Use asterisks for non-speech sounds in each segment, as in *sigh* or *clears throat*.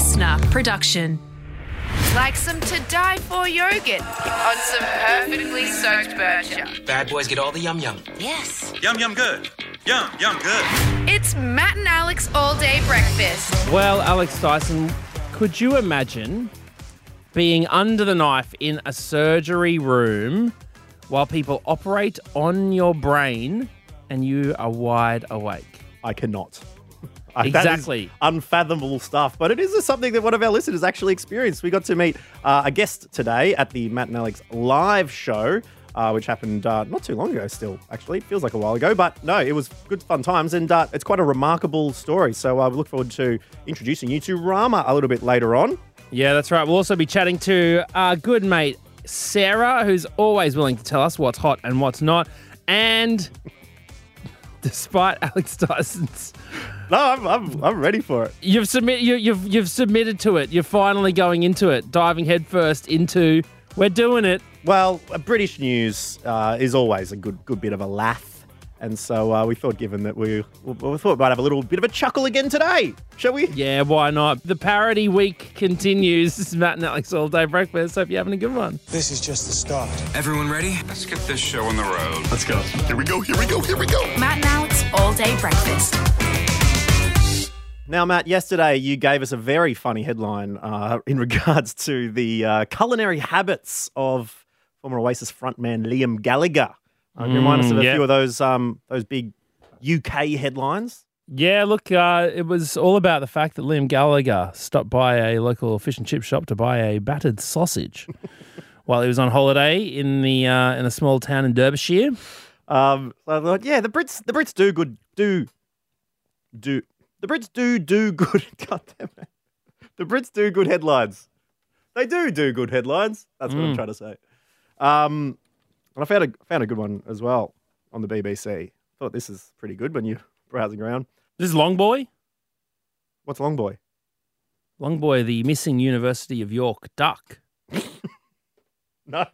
listener production. Like some to die for yogurt on some perfectly soaked bircher. Bad boys get all the yum yum. Yes. Yum, yum, good. Yum, yum, good. It's Matt and Alex all day breakfast. Well, Alex Dyson, could you imagine being under the knife in a surgery room while people operate on your brain and you are wide awake? I cannot. *laughs* Uh, Exactly. unfathomable stuff. But it is something that one of our listeners actually experienced. We got to meet uh, a guest today at the Matt and Alex live show, uh, which happened uh, not too long ago still, actually. It feels like a while ago. But no, it was good fun times. And uh, it's quite a remarkable story. So uh, we look forward to introducing you to Rama a little bit later on. Yeah, that's right. We'll also be chatting to our good mate Sara, who's always willing to tell us what's hot and what's not. And *laughs* despite Alex Dyson's, No, I'm, I'm, I'm ready for it. you've submit you, you've you've submitted to it. You're finally going into it, diving headfirst into. We're doing it. Well, uh, British news uh, is always a good good bit of a laugh. And so uh, we thought, given that we, we thought we might have a little bit of a chuckle again today, shall we? Yeah, why not? The parody week continues. This *laughs* is Matt and Alex all day breakfast. Hope you're having a good one. This is just the start. Everyone ready? Let's get this show on the road. Let's go. Here we go, here we go, here we go. Matt and Alex all day breakfast. Now, Matt, yesterday you gave us a very funny headline uh, in *laughs* regards to the uh, culinary habits of former Oasis frontman Liam Gallagher. Uh, you remind us of a Mm, yeah. few of those um, those big UK headlines? Yeah, look, uh, it was all about the fact that Liam Gallagher stopped by a local fish and chip shop to buy a battered sausage *laughs* while he was on holiday in the uh, in a small town in Derbyshire. Um, I thought, yeah, the Brits the Brits do good do do the Brits do do good. *laughs* God damn it, the Brits do good headlines. They do do good headlines. That's what I'm trying to say. Um, and I found a found a good one as well on the BBC. Thought this is pretty good when you're *laughs* browsing around. This is Long Boi. What's Long Boi? Long Boi, the missing University of York duck. *laughs* No,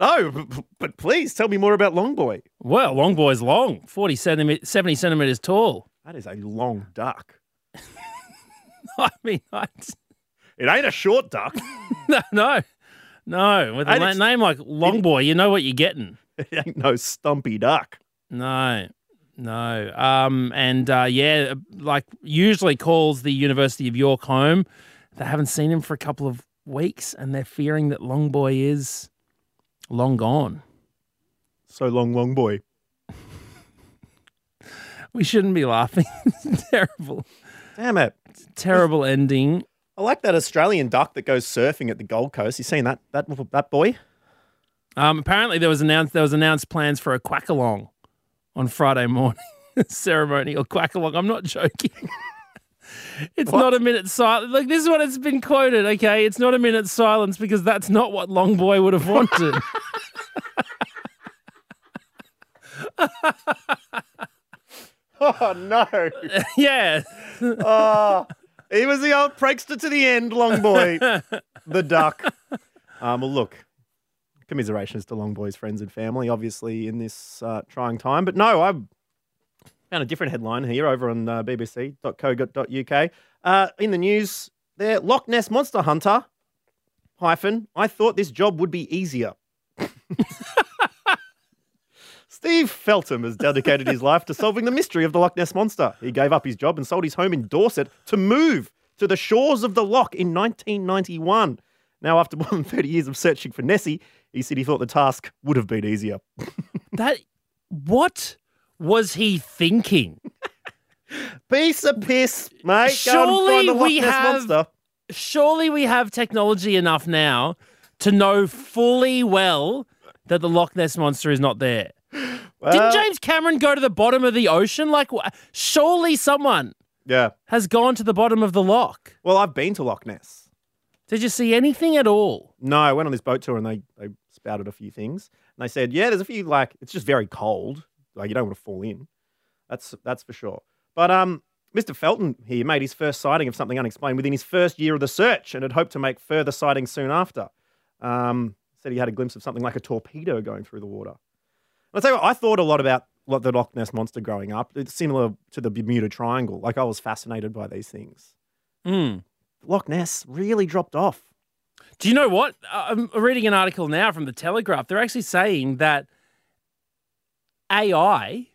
no, but please tell me more about Long Boi. Well, Long Boi's long, 40 centimet- 70 centimeters tall. That is a long duck. *laughs* I mean, I, It ain't a short duck. no, no, no. With a And na- it's- name like Long Boi, you know what you're getting. *laughs* it ain't no stumpy duck. No, no. Um, and uh, yeah, like usually calls the University of York home. They haven't seen him for a couple of weeks, and they're fearing that Long Boi is long gone. So long, Long Boi. *laughs* We shouldn't be laughing. *laughs* terrible, Damn it. terrible ending. I like that Australian duck that goes surfing at the Gold Coast. You seen that that that boy? Um, apparently, there was announced there was announced plans for a quack along on Friday morning *laughs* ceremonial quack along. I'm not joking. *laughs* it's not a minute silence. Like this is what it's been quoted. Okay, it's not a minute silence because that's not what Long Boi would have wanted. *laughs* Oh no! yeah, oh, he was the old prankster to the end, Long Boi, *laughs* the duck. Um, well, look, commiserations to Long Boi's friends and family, obviously in this uh, trying time. But no, I found a different headline here over on uh, BBC.co.uk. Uh, in the news, there, Loch Ness monster hunter hyphen. I thought this job would be easier. *laughs* Steve Feltham has dedicated his life to solving the mystery of the Loch Ness Monster. He gave up his job and sold his home in Dorset to move to the shores of the Loch in 1991. Now, after more than 30 years of searching for Nessie, he said he thought the task would have been easier. that. What was he thinking? Piece of piss, mate. Surely find the Loch we Ness have- Monster. Surely we have technology enough now to know fully well that the Loch Ness monster is not there. Didn't James Cameron go to the bottom of the ocean? Like, surely someone Yeah. has gone to the bottom of the loch. Well, I've been to Loch Ness. Did you see anything at all? No, I went on this boat tour and they, they spouted a few things. And they said, yeah, there's a few, like, it's just very cold. Like, you don't want to fall in. That's that's for sure. But um, Mr. Feltham here made his first sighting of something unexplained within his first year of the search and had hoped to make further sightings soon after. Um, said he had a glimpse of something like a torpedo going through the water. I'll tell you what, I thought a lot about the Loch Ness Monster growing up. It's similar to the Bermuda Triangle. Like, I was fascinated by these things. Mm. Loch Ness really dropped off. Do you know what? Uh, I'm reading an article now from the Telegraph. They're actually saying that AI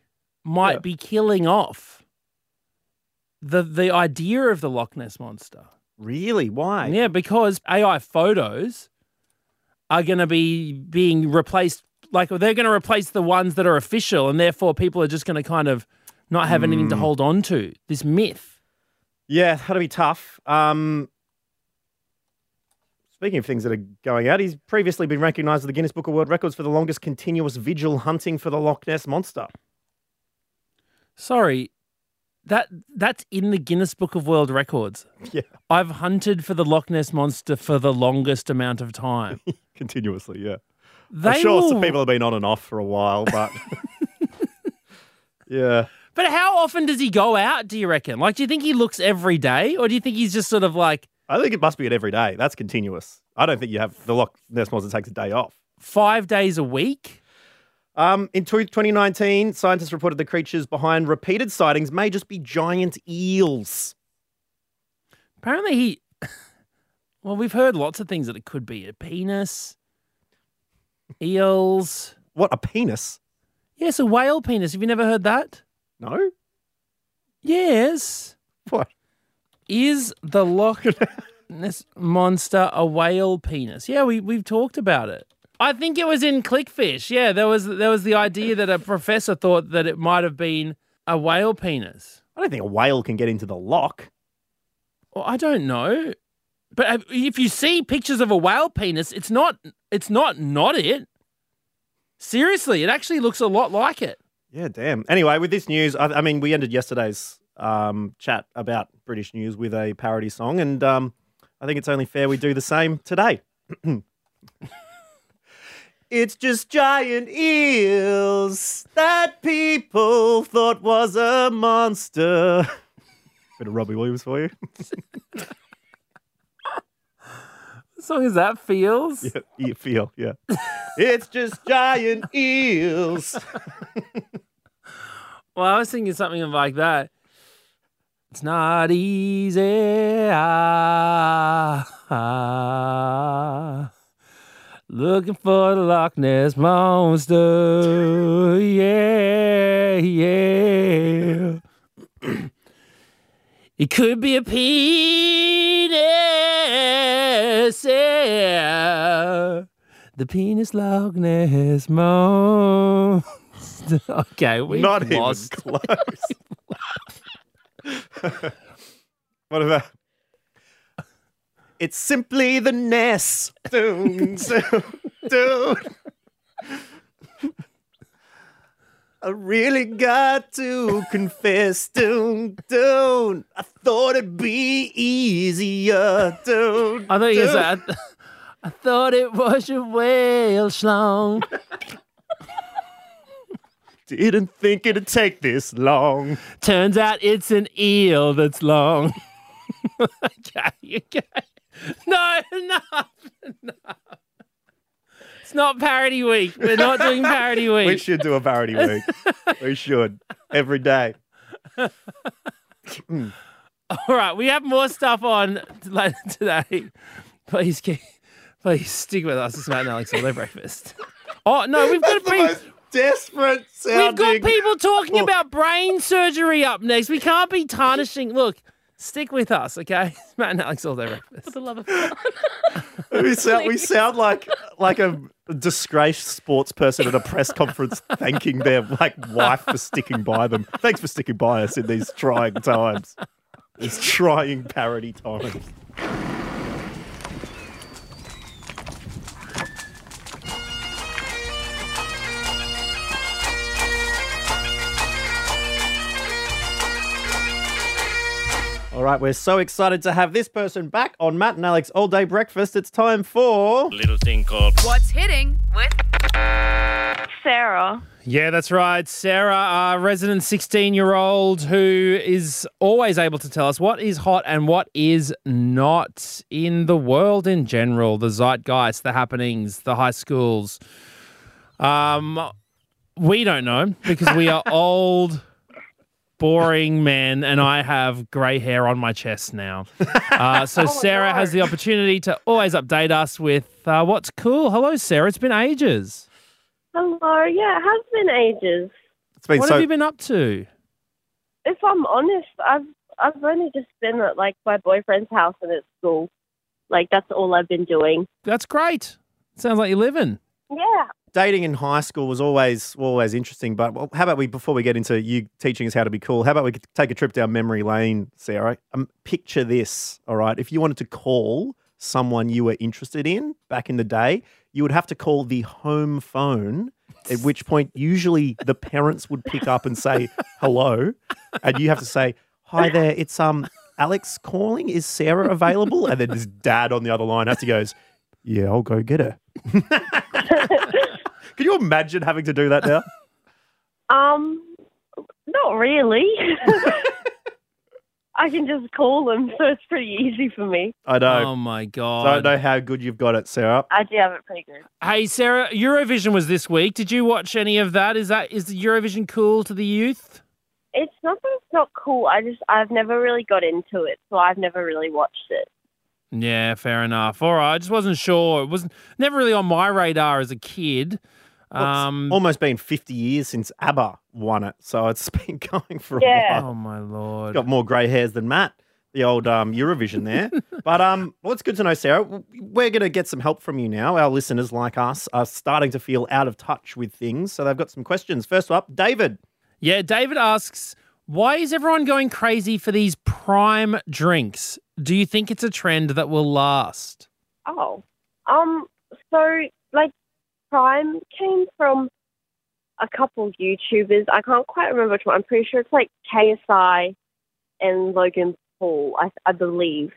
might Yeah. be killing off the the idea of the Loch Ness monster. Really? Why? Yeah, because AI photos are going to be being replaced. Like they're going to replace the ones that are official, and therefore people are just going to kind of not have anything Hmm. to hold on to. This myth. Yeah, that'll be tough. Um, speaking of things that are going out, he's previously been recognised with the Guinness Book of World Records for the longest continuous vigil hunting for the Loch Ness monster. Sorry, that that's in the Guinness Book of World Records. *laughs* Yeah, I've hunted for the Loch Ness monster for the longest amount of time. *laughs* continuously. Yeah, They I'm sure will, some people have been on and off for a while, but *laughs* yeah, But how often does he go out? Do you reckon? Like, do you think he looks every day, or do you think he's just sort of like I think it must be an every day. That's continuous. I don't think you have the Loch Ness monster takes a day off. five days a week? Um, in 2019, scientists reported the creatures behind repeated sightings may just be giant eels. Apparently, he. *laughs* Well, we've heard lots of things that it could be a penis, eels. What a penis! Yes, a whale penis. Have you never heard that? No, Yes. what? Is the Loch *laughs* Ness monster a whale penis? Yeah, we we've talked about it. I think it was in Clickfish. Yeah, there was there was the idea that a professor thought that it might have been a whale penis. I don't think a whale can get into the loch. Well, I don't know, but if you see pictures of a whale penis, it's not it's not not it. Seriously, it actually looks a lot like it. Yeah, damn. Anyway, with this news, I, I mean, we ended yesterday's um, chat about British news with a parody song, and um, I think it's only fair we do the same today. *clears throat* it's just giant eels that people thought was a monster. *laughs* Bit of Robbie Williams for you. *laughs* As long as that feels. Yeah, you feel, yeah. it's just giant eels. *laughs* Well, I was thinking something like that. It's not easy. ah, ah, looking for the Loch Ness monster. Yeah, yeah. *clears throat* it could be a penis. Yeah. The penis Loch Ness monster. *laughs* okay, we Not lost. even *laughs* close. *laughs* what about? It's simply the Ness. Doon, doon. I really got to confess, doon, doon. I thought it'd be easier, doon. I thought you said. I thought it was your whale schlong. Didn't think it'd take this long. Turns out it's an eel that's long. *laughs* okay, okay. *laughs* No, no, no. It's not parody week. We're not doing parody *laughs* week. We should do a parody week. *laughs* we should every day. Mm. All right, we have more stuff on later today. Please, keep, please stick with us. It's Matt and Alex all day breakfast. Oh no, we've got That's people. most desperate We've got people talking oh. about brain surgery up next. We can't be tarnishing. Look, stick with us, okay? *laughs* Matt and Alex all day *laughs* breakfast. For the love of *laughs* God. We sound, we sound like like a disgraced sports person at a press conference thanking their like wife for sticking by them. Thanks for sticking by us in these trying times. These trying parody times. All right, we're so excited to have this person back on Matt and Alex All Day Breakfast. It's time for. little thing called What's hitting with Sara. Yeah, that's right. Sara, a resident 16 year old who is always able to tell us what is hot and what is not in the world in general the zeitgeist, the happenings, the high schools. Um, we don't know because we are *laughs* old, boring man, and I have grey hair on my chest now. *laughs* Uh, so Sara has the opportunity to always update us with uh, what's cool. Hello, Sara. It's been ages. Hello, yeah, it has been ages. It's been What so. have you been up to? If I'm honest, I've I've only just been at like my boyfriend's house and at school. Like that's all I've been doing. That's great. Sounds like you're living. Yeah. Dating in high school was always always interesting. But how about we before we get into you teaching us how to be cool? How about we take a trip down memory lane, Sara? Um, picture this, all right? If you wanted to call someone you were interested in back in the day, you would have to call the home phone. At which point, usually the parents would pick up and say hello, and you have to say, "Hi there, it's um Alex calling. Is Sara available?" And then his dad on the other line has to goes, "Yeah, I'll go get her." *laughs* Can you imagine having to do that now? *laughs* Um, not really. *laughs* I can just call them, so it's pretty easy for me. I know. Oh my god! I don't know how good you've got it, Sara. I do have it pretty good. Hey Sara, Eurovision was this week. Did you watch any of that? Is that is Eurovision cool to the youth? It's not that it's not cool. I just I've never really got into it, so I've never really watched it. Yeah, fair enough. All right, I just wasn't sure. It was never really on my radar as a kid. Well, it's Um, almost been 50 years since ABBA won it, so it's *laughs* been going for a while. oh my lord. Got more grey hairs than Matt, the old um, Eurovision there. *laughs* but um, well, it's good to know, Sara. We're going to get some help from you now. Our listeners, like us, are starting to feel out of touch with things, so they've got some questions. First up, David. Yeah, David asks, why is everyone going crazy for these prime drinks? Do you think it's a trend that will last? Oh, um, so like Prime came from a couple YouTubers. I can't quite remember which one. I'm pretty sure it's like KSI and Logan Paul, I, I believe.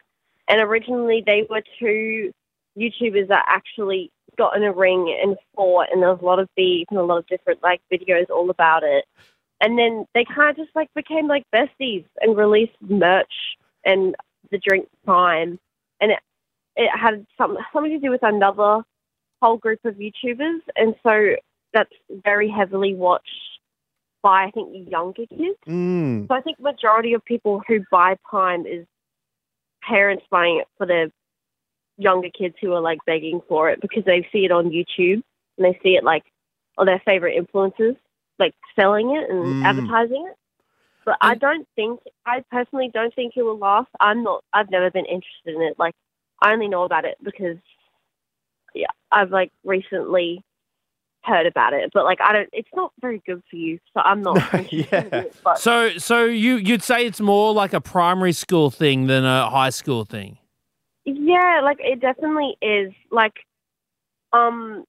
And originally they were two YouTubers that actually got in a ring and fought, and there was a lot of beef and a lot of different like videos all about it. And then they kind of just like became like besties and released merch and the drink Prime, and it it had some, something to do with another whole group of YouTubers, and so that's very heavily watched by I think younger kids. Mm. So I think majority of people who buy Prime is parents buying it for their younger kids who are like begging for it because they see it on YouTube and they see it like on their favorite influencers like selling it and Mm. advertising it. But I don't think I personally don't think it will last. I'm not I've never been interested in it. Like I only know about it because I've like recently heard about it. But like I don't it's not very good for you, so I'm not *laughs* *laughs* yeah. it. So, so you you'd say it's more like a primary school thing than a high school thing? Yeah, like it definitely is. Like, um,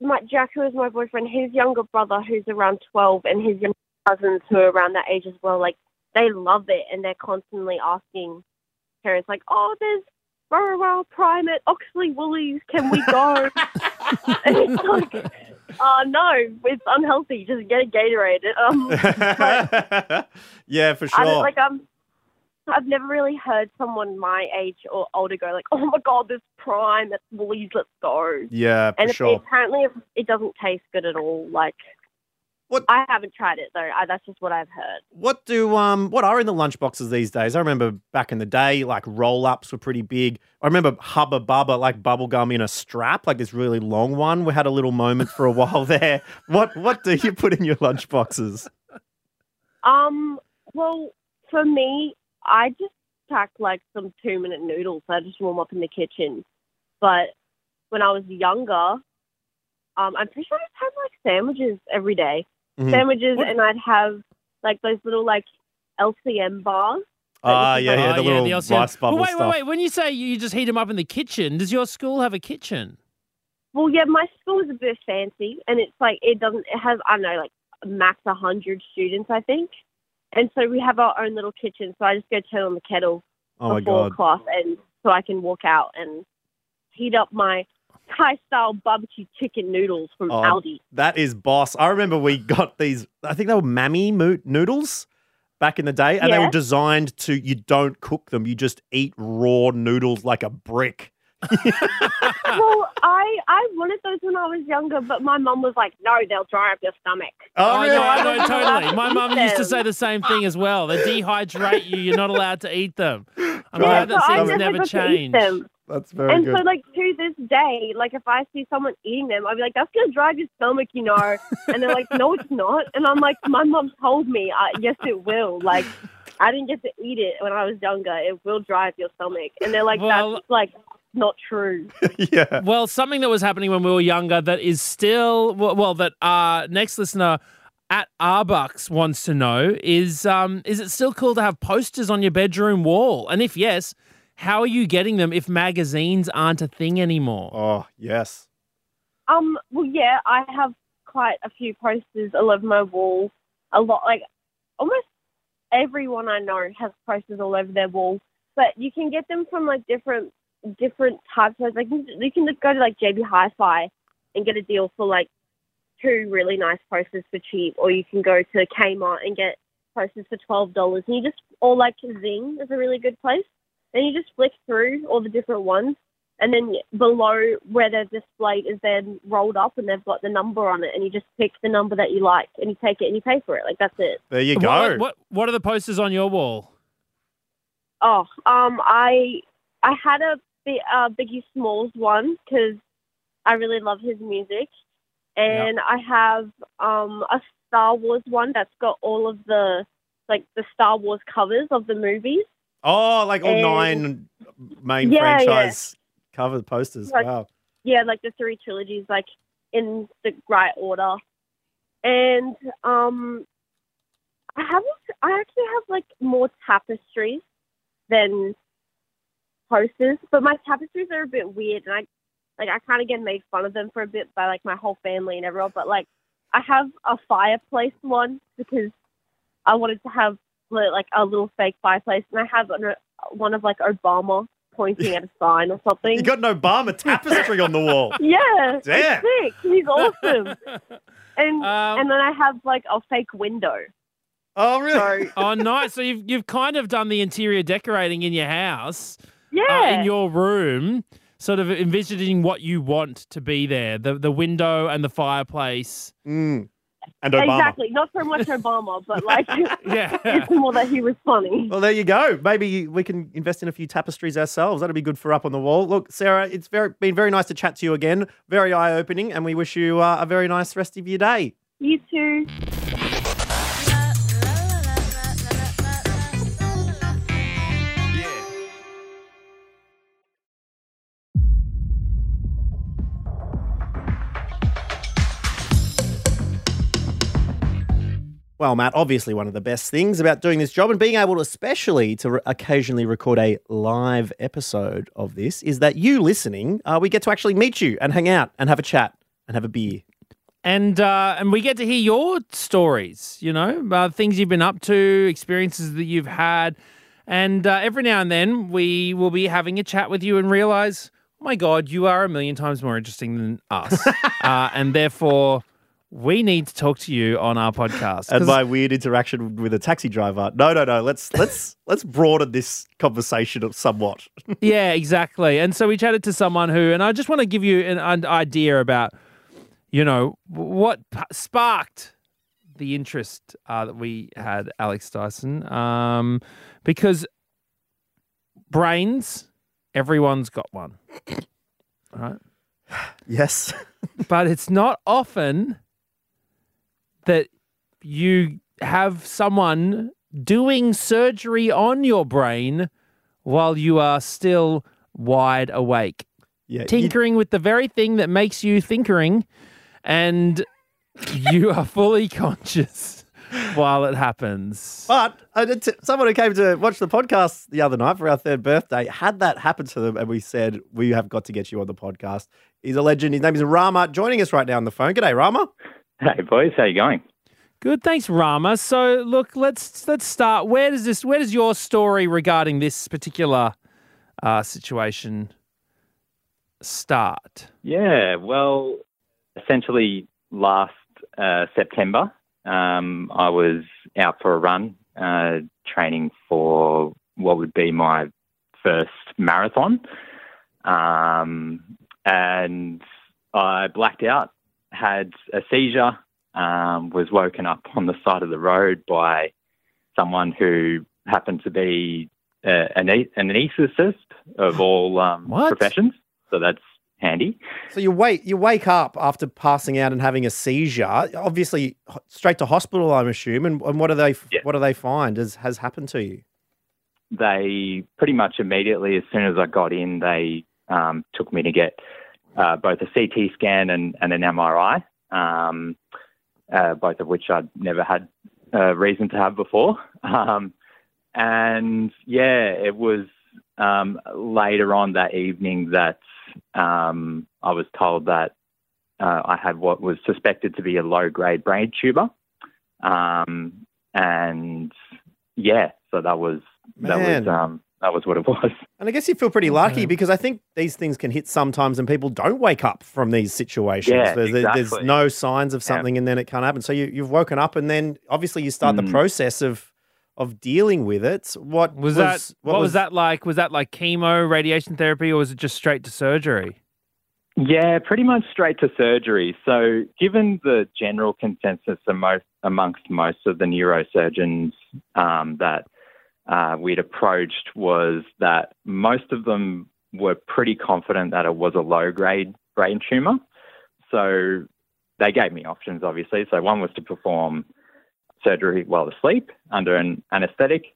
my Jack, who is my boyfriend, his younger brother, who's around twelve, and his younger cousins who are around that age as well. Like, they love it, and they're constantly asking parents, like, "Oh, there's Burrow Prime at Oxley Woolies. Can we go?" *laughs* and it's like, "Oh no, it's unhealthy. Just get a Gatorade." Um, *laughs* yeah, for I don't sure. like um I've never really heard someone my age or older go like, "Oh my god, this prime at Woolies, let's go." yeah, for And it, sure. apparently, it, it doesn't taste good at all. Like, What- I haven't tried it though. I, that's just what I've heard. What do um what are in the lunchboxes these days? I remember back in the day, like roll ups were pretty big. I remember Hubba Bubba, like bubble gum in a strap, like this really long one. We had a little moment for a while *laughs* there. What what do you put in your lunchboxes? Um, well, for me, I just pack like some two minute noodles. I just warm up in the kitchen. But when I was younger, um, I'm pretty sure I just had like sandwiches every day. Mhm. Sandwiches, What- and I'd have like those little like LCM bars. Ah, yeah, yeah, Oh, the little LCM. rice bubble But wait, stuff. wait, wait. When you say you just heat them up in the kitchen, does your school have a kitchen? Well, yeah, my school is a bit fancy, and it's like it doesn't. It has I don't know like max a hundred students, I think, and so we have our own little kitchen. So I just go turn on the kettle Oh my before god. class, and so I can walk out and heat up my Thai style barbecue chicken noodles from Oh, Aldi. That is boss. I remember we got these. I think they were Mamee mo- noodles back in the day, and they were designed to you don't cook them. You just eat raw noodles like a brick. *laughs* well, I I wanted those when I was younger, but my mum was like, "No, they'll dry up your stomach." Oh, Oh, really? no, I know, totally. My eat *laughs* mum used to say the same thing as well. They dehydrate you. You're not allowed to eat them. I'm Yeah, glad so that I things never never got to eat changed. That's very and good. so, like to this day, like if I see someone eating them, I'll be like, "That's gonna drive your stomach," you know. and they're like, "No, it's not." And I'm like, "My mom told me, uh, yes, it will." Like, I didn't get to eat it when I was younger. It will drive your stomach. And they're like, Well- "That's like not true." *laughs* yeah. Well, something that was happening when we were younger that is still well, well that our next listener at Arbucks wants to know is um is it still cool to have posters on your bedroom wall? And if yes, how are you getting them if magazines aren't a thing anymore? Oh, yes. Um, well, yeah, I have quite a few posters all over my wall. A lot, like almost everyone I know has posters all over their wall. But you can get them from like different different types of like you can just go to like JB Hi-Fi and get a deal for like two really nice posters for cheap, or you can go to Kmart and get posters for twelve dollars. And you just or like Zing is a really good place. And you just flick through all the different ones and then below where they're displayed is then rolled up and they've got the number on it and you just pick the number that you like and you take it and you pay for it. Like that's it. There you go. What, what what are the posters on your wall? oh um i i had a uh, biggie smalls one because i really love his music. And i have um a star wars one that's got all of the like the star wars covers of the movies Oh, like all And- nine main Yeah, yeah. franchise cover posters. Like- wow. yeah, like the three trilogies, like in the right order. And um, I have I actually have like more tapestries than posters, but my tapestries are a bit weird, and I like I kind of get made fun of them for a bit by like my whole family and everyone. But like I have a fireplace one because I wanted to have like a little fake fireplace, and I have an, one of like Obama pointing at a sign or something. You got an Obama tapestry on the wall. *laughs* Yeah, Damn. it's sick. He's awesome. *laughs* And Um, and then I have like a fake window. Oh, really? So *laughs* oh, nice. So you've you've kind of done the interior decorating in your house, uh, yeah, in your room, sort of envisioning what you want to be there. The the window and the fireplace. Mm. And Obama. exactly. Not so much Obama, but like *laughs* Yeah. *laughs* it's more that he was funny. Well, there you go. Maybe we can invest in a few tapestries ourselves. That'd be good for up on the wall. Look, Sara, it's very been very nice to chat to you again. Very eye opening, and we wish you uh, a very nice rest of your day. You too. Well, Matt, obviously one of the best things about doing this job and being able to, especially to re- occasionally record a live episode of this, is that you listening, uh, we get to actually meet you and hang out and have a chat and have a beer. and uh, and we get to hear your stories. You know, uh, things you've been up to, experiences that you've had, and uh, every now and then we will be having a chat with you and realize, oh my God, you are a million times more interesting than us, *laughs* uh, and therefore we need to talk to you on our podcast. And my weird interaction with a taxi driver. No, no, no. Let's let's *laughs* let's broaden this conversation somewhat. *laughs* Yeah, exactly. And so we chatted to someone who, and I just want to give you an, an idea about, you know, what sparked the interest uh, that we had, Alex Dyson, um, because brains, everyone's got one, right? *sighs* yes. *laughs* But it's not often that you have someone doing surgery on your brain while you are still wide awake Yeah. you- tinkering with the very thing that makes you thinkering, and you *laughs* are fully conscious while it happens. But t- someone who came to watch the podcast the other night for our third birthday had that happen to them, and we said we have got to get you on the podcast. He's a legend. His name is Rama, joining us right now on the phone. G'day, Rama. Hey boys, how you going? Good, thanks, Rama. So, look, let's let's start. Where does this? Where does your story regarding this particular uh, situation start? Yeah, well, essentially last uh, September, um, I was out for a run, uh, training for what would be my first marathon. um, and I blacked out, had a seizure, um, was woken up on the side of the road by someone who happened to be uh, an, an anaesthetist of all um, *laughs* professions. So that's handy. So you wake you wake up after passing out and having a seizure. Obviously, straight to hospital, I'm assuming. And, and what do they Yeah. what do they find has has happened to you? they pretty much immediately, as soon as I got in, they um, took me to get uh, both a CT scan and, and an MRI, um, uh, both of which I'd never had uh, reason to have before. Um, and yeah, it was um, later on that evening that um, I was told that uh, I had what was suspected to be a low grade brain tumor. Um, and yeah, so that was that Man. was um, that was what it was. *laughs* And I guess you feel pretty lucky because I think these things can hit sometimes and people don't wake up from these situations. Yeah, there's, there's no signs of Yeah. something and then it can't happen. So you, you've woken up and then obviously you start the Mm. process of of dealing with it. What Was, that what, was, that like? Was that like chemo, radiation therapy, or was it just straight to surgery? Yeah, pretty much straight to surgery. So, given the general consensus amo- amongst most of the neurosurgeons um, that uh, we'd approached was that most of them were pretty confident that it was a low grade brain tumor. So, they gave me options, obviously. So, one was to perform surgery while asleep under an anesthetic,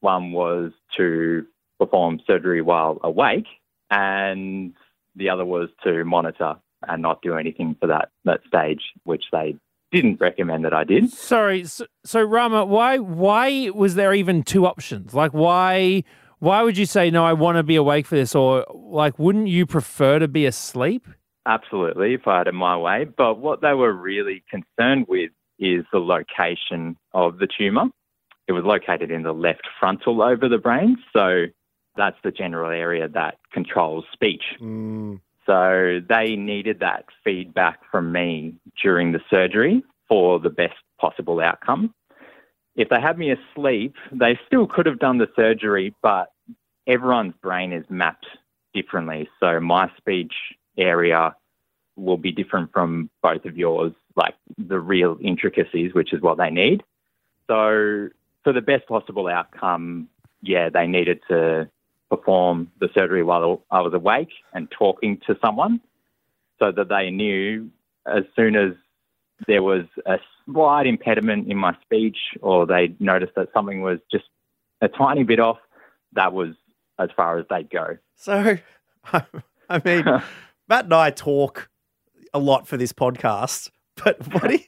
one was to perform surgery while awake, and the other was to monitor and not do anything for that, that stage, which they didn't recommend that I did. Sorry, so, so Rama, why why was there even two options? Like why why would you say no? I want to be awake for this, or like wouldn't you prefer to be asleep? Absolutely, if I had it my way. But what they were really concerned with is the location of the tumour. It was located in the left frontal lobe of the brain, so that's the general area that controls speech. Mm, So they needed that feedback from me during the surgery for the best possible outcome. If they had me asleep, they still could have done the surgery, but everyone's brain is mapped differently. So my speech area will be different from both of yours, like the real intricacies, which is what they need. So for the best possible outcome, yeah, they needed to perform the surgery while I was awake and talking to someone so that they knew as soon as there was a slight impediment in my speech or they noticed that something was just a tiny bit off, that was as far as they'd go. So, *laughs* I mean, *laughs* Matt and I talk a lot for this podcast, but what do you-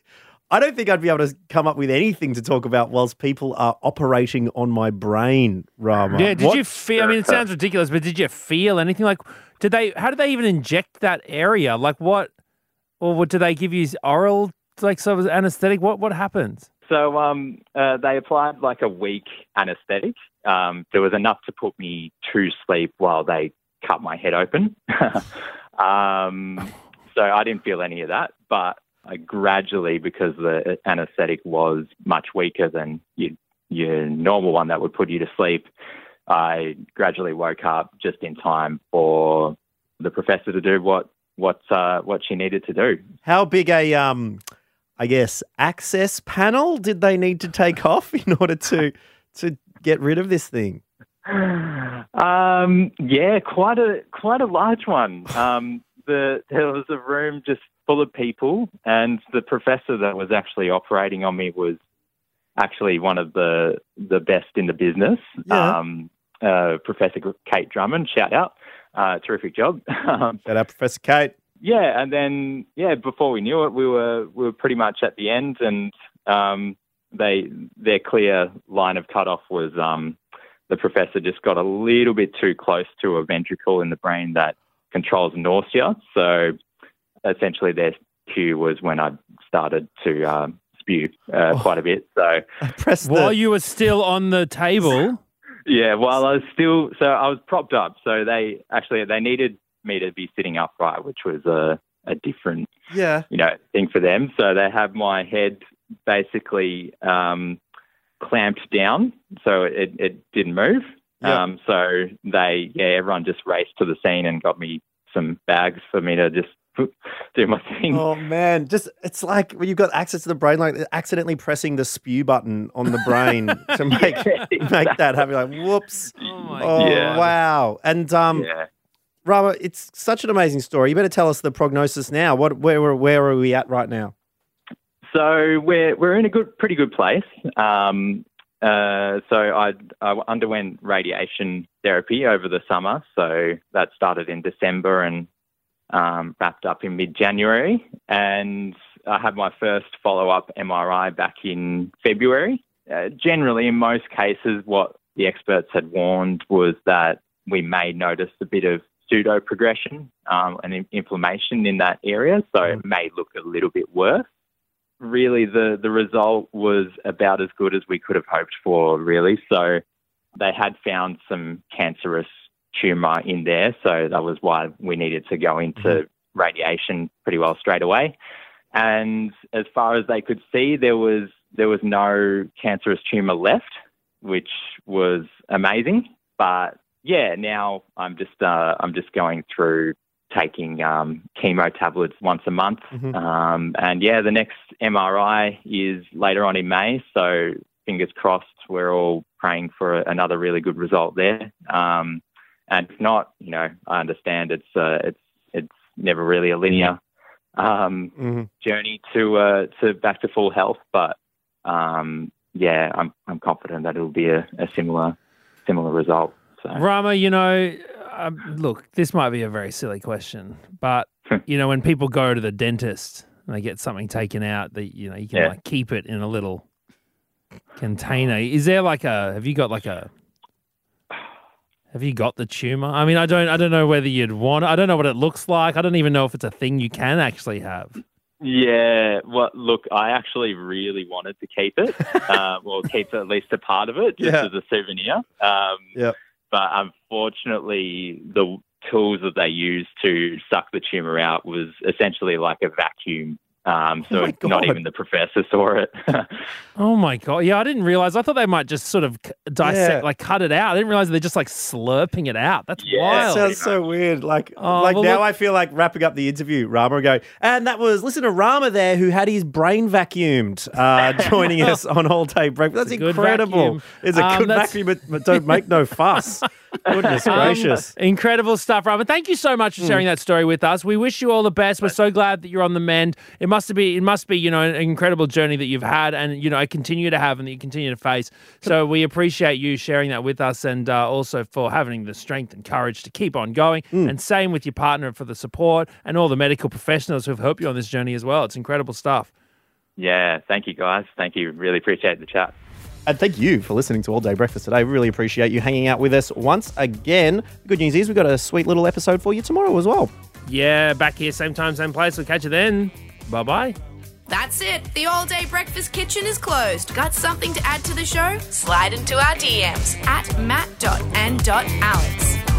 I don't think I'd be able to come up with anything to talk about whilst people are operating on my brain, Rama. Yeah, did What- you feel? I mean, it sounds ridiculous, but did you feel anything? Like, did they? How did they even inject that area? Like, what? Or what? Did they give you oral, like, sort of anesthetic? What? What happens? So um, uh, they applied like a weak anesthetic. Um, there was enough to put me to sleep while they cut my head open. *laughs* um, so I didn't feel any of that, but I gradually, because the anesthetic was much weaker than your, your normal one that would put you to sleep, I gradually woke up just in time for the professor to do what what uh, what she needed to do. How big a um I guess access panel did they need to take off *laughs* in order to to get rid of this thing? *sighs* Um, yeah, quite a quite a large one. Um, the there was a room just full of people, and the professor that was actually operating on me was actually one of the the best in the business. Yeah. Um, uh, Professor Kate Drummond, shout out, uh, terrific job. *laughs* um, Shout out Professor Kate. yeah, and then yeah, before we knew it, we were we were pretty much at the end, and um, they their clear line of cutoff was um, the professor just got a little bit too close to a ventricle in the brain that controls nausea. So essentially, their cue was when I started to um, spew uh, quite a bit. So *laughs* Press the While you were still on the table, *laughs* yeah, while I was still, so I was propped up. So they actually they needed me to be sitting upright, which was a a different Yeah. you know thing for them. So they have my head basically um, clamped down, so it, it didn't move. Yeah. Um, so they, yeah, everyone just raced to the scene and got me some bags for me to just do my thing. Oh man, just it's like when you've got access to the brain, like accidentally pressing the spew button on the brain *laughs* to make make that happen. Like, whoops! Oh my Oh Yeah. wow! And um, yeah. Rama, it's such an amazing story. You better tell us the prognosis now. What where where, where are we at right now? So we're we're in a good, pretty good place. Um, uh, so I, I underwent radiation therapy over the summer. So that started in December and um, wrapped up in mid-January. And I had my first follow-up MRI back in February. Uh, generally, in most cases, what the experts had warned was that we may notice a bit of pseudo progression um, and in- inflammation in that area. So it may look a little bit worse really the, the result was about as good as we could have hoped for, really. So they had found some cancerous tumour in there. So that was why we needed to go into radiation pretty well straight away. And as far as they could see, there was there was no cancerous tumour left, which was amazing. But yeah, now I'm just uh, I'm just going through taking um, chemo tablets once a month. Mhm. Um, and yeah, the next MRI is later on in May. So fingers crossed, we're all praying for another really good result there. Um, and if not, you know, I understand it's uh, it's it's never really a linear um, Mhm. journey to uh, to back to full health. But um, yeah, I'm I'm confident that it'll be a, a similar similar result. So. Rama, you know, um, look, this might be a very silly question, but you know, when people go to the dentist and they get something taken out, that you know, you can Yeah. like keep it in a little container. Is there like a? Have you got like a? Have you got the tumor? I mean, I don't. I don't know whether you'd want. I don't know what it looks like. I don't even know if it's a thing you can actually have. Yeah, well, look, I actually really wanted to keep it. *laughs* uh, well, keep at least a part of it just Yeah. as a souvenir. Um, Yep. But unfortunately, the tools that they used to suck the tumor out was essentially like a vacuum. Um, so Oh not even the professor saw it. *laughs* Oh my god! Yeah, I didn't realize. I thought they might just sort of dissect, Yeah. like cut it out. I didn't realize they're just like slurping it out. That's Yeah, That wild. sounds so weird. Like, Oh, like well, now look- I feel like wrapping up the interview, Rama and go, and that was listen to Rama there who had his brain vacuumed, uh, *laughs* joining us on all day breakfast. That's It's incredible. It's a Um, good that's- vacuum, but, but don't make no fuss. *laughs* Goodness Um, gracious. incredible stuff, Robin. Thank you so much for sharing that story with us. We wish you all the best. We're so glad that you're on the mend. It must be, it must be, you know, an incredible journey that you've had, and you know, I continue to have, and that you continue to face. So we appreciate you sharing that with us, and uh, also for having the strength and courage to keep on going. And same with your partner for the support and all the medical professionals who've helped you on this journey as well. It's incredible stuff. yeah, thank you guys. Thank you. Really appreciate the chat. And thank you for listening to All Day Breakfast today. Really appreciate you hanging out with us once again. The good news is we've got a sweet little episode for you tomorrow as well. Yeah, back here, same time, same place. We'll catch you then. Bye bye. That's it. The all day breakfast kitchen is closed. Got something to add to the show? Slide into our DMs at matt.and.alex.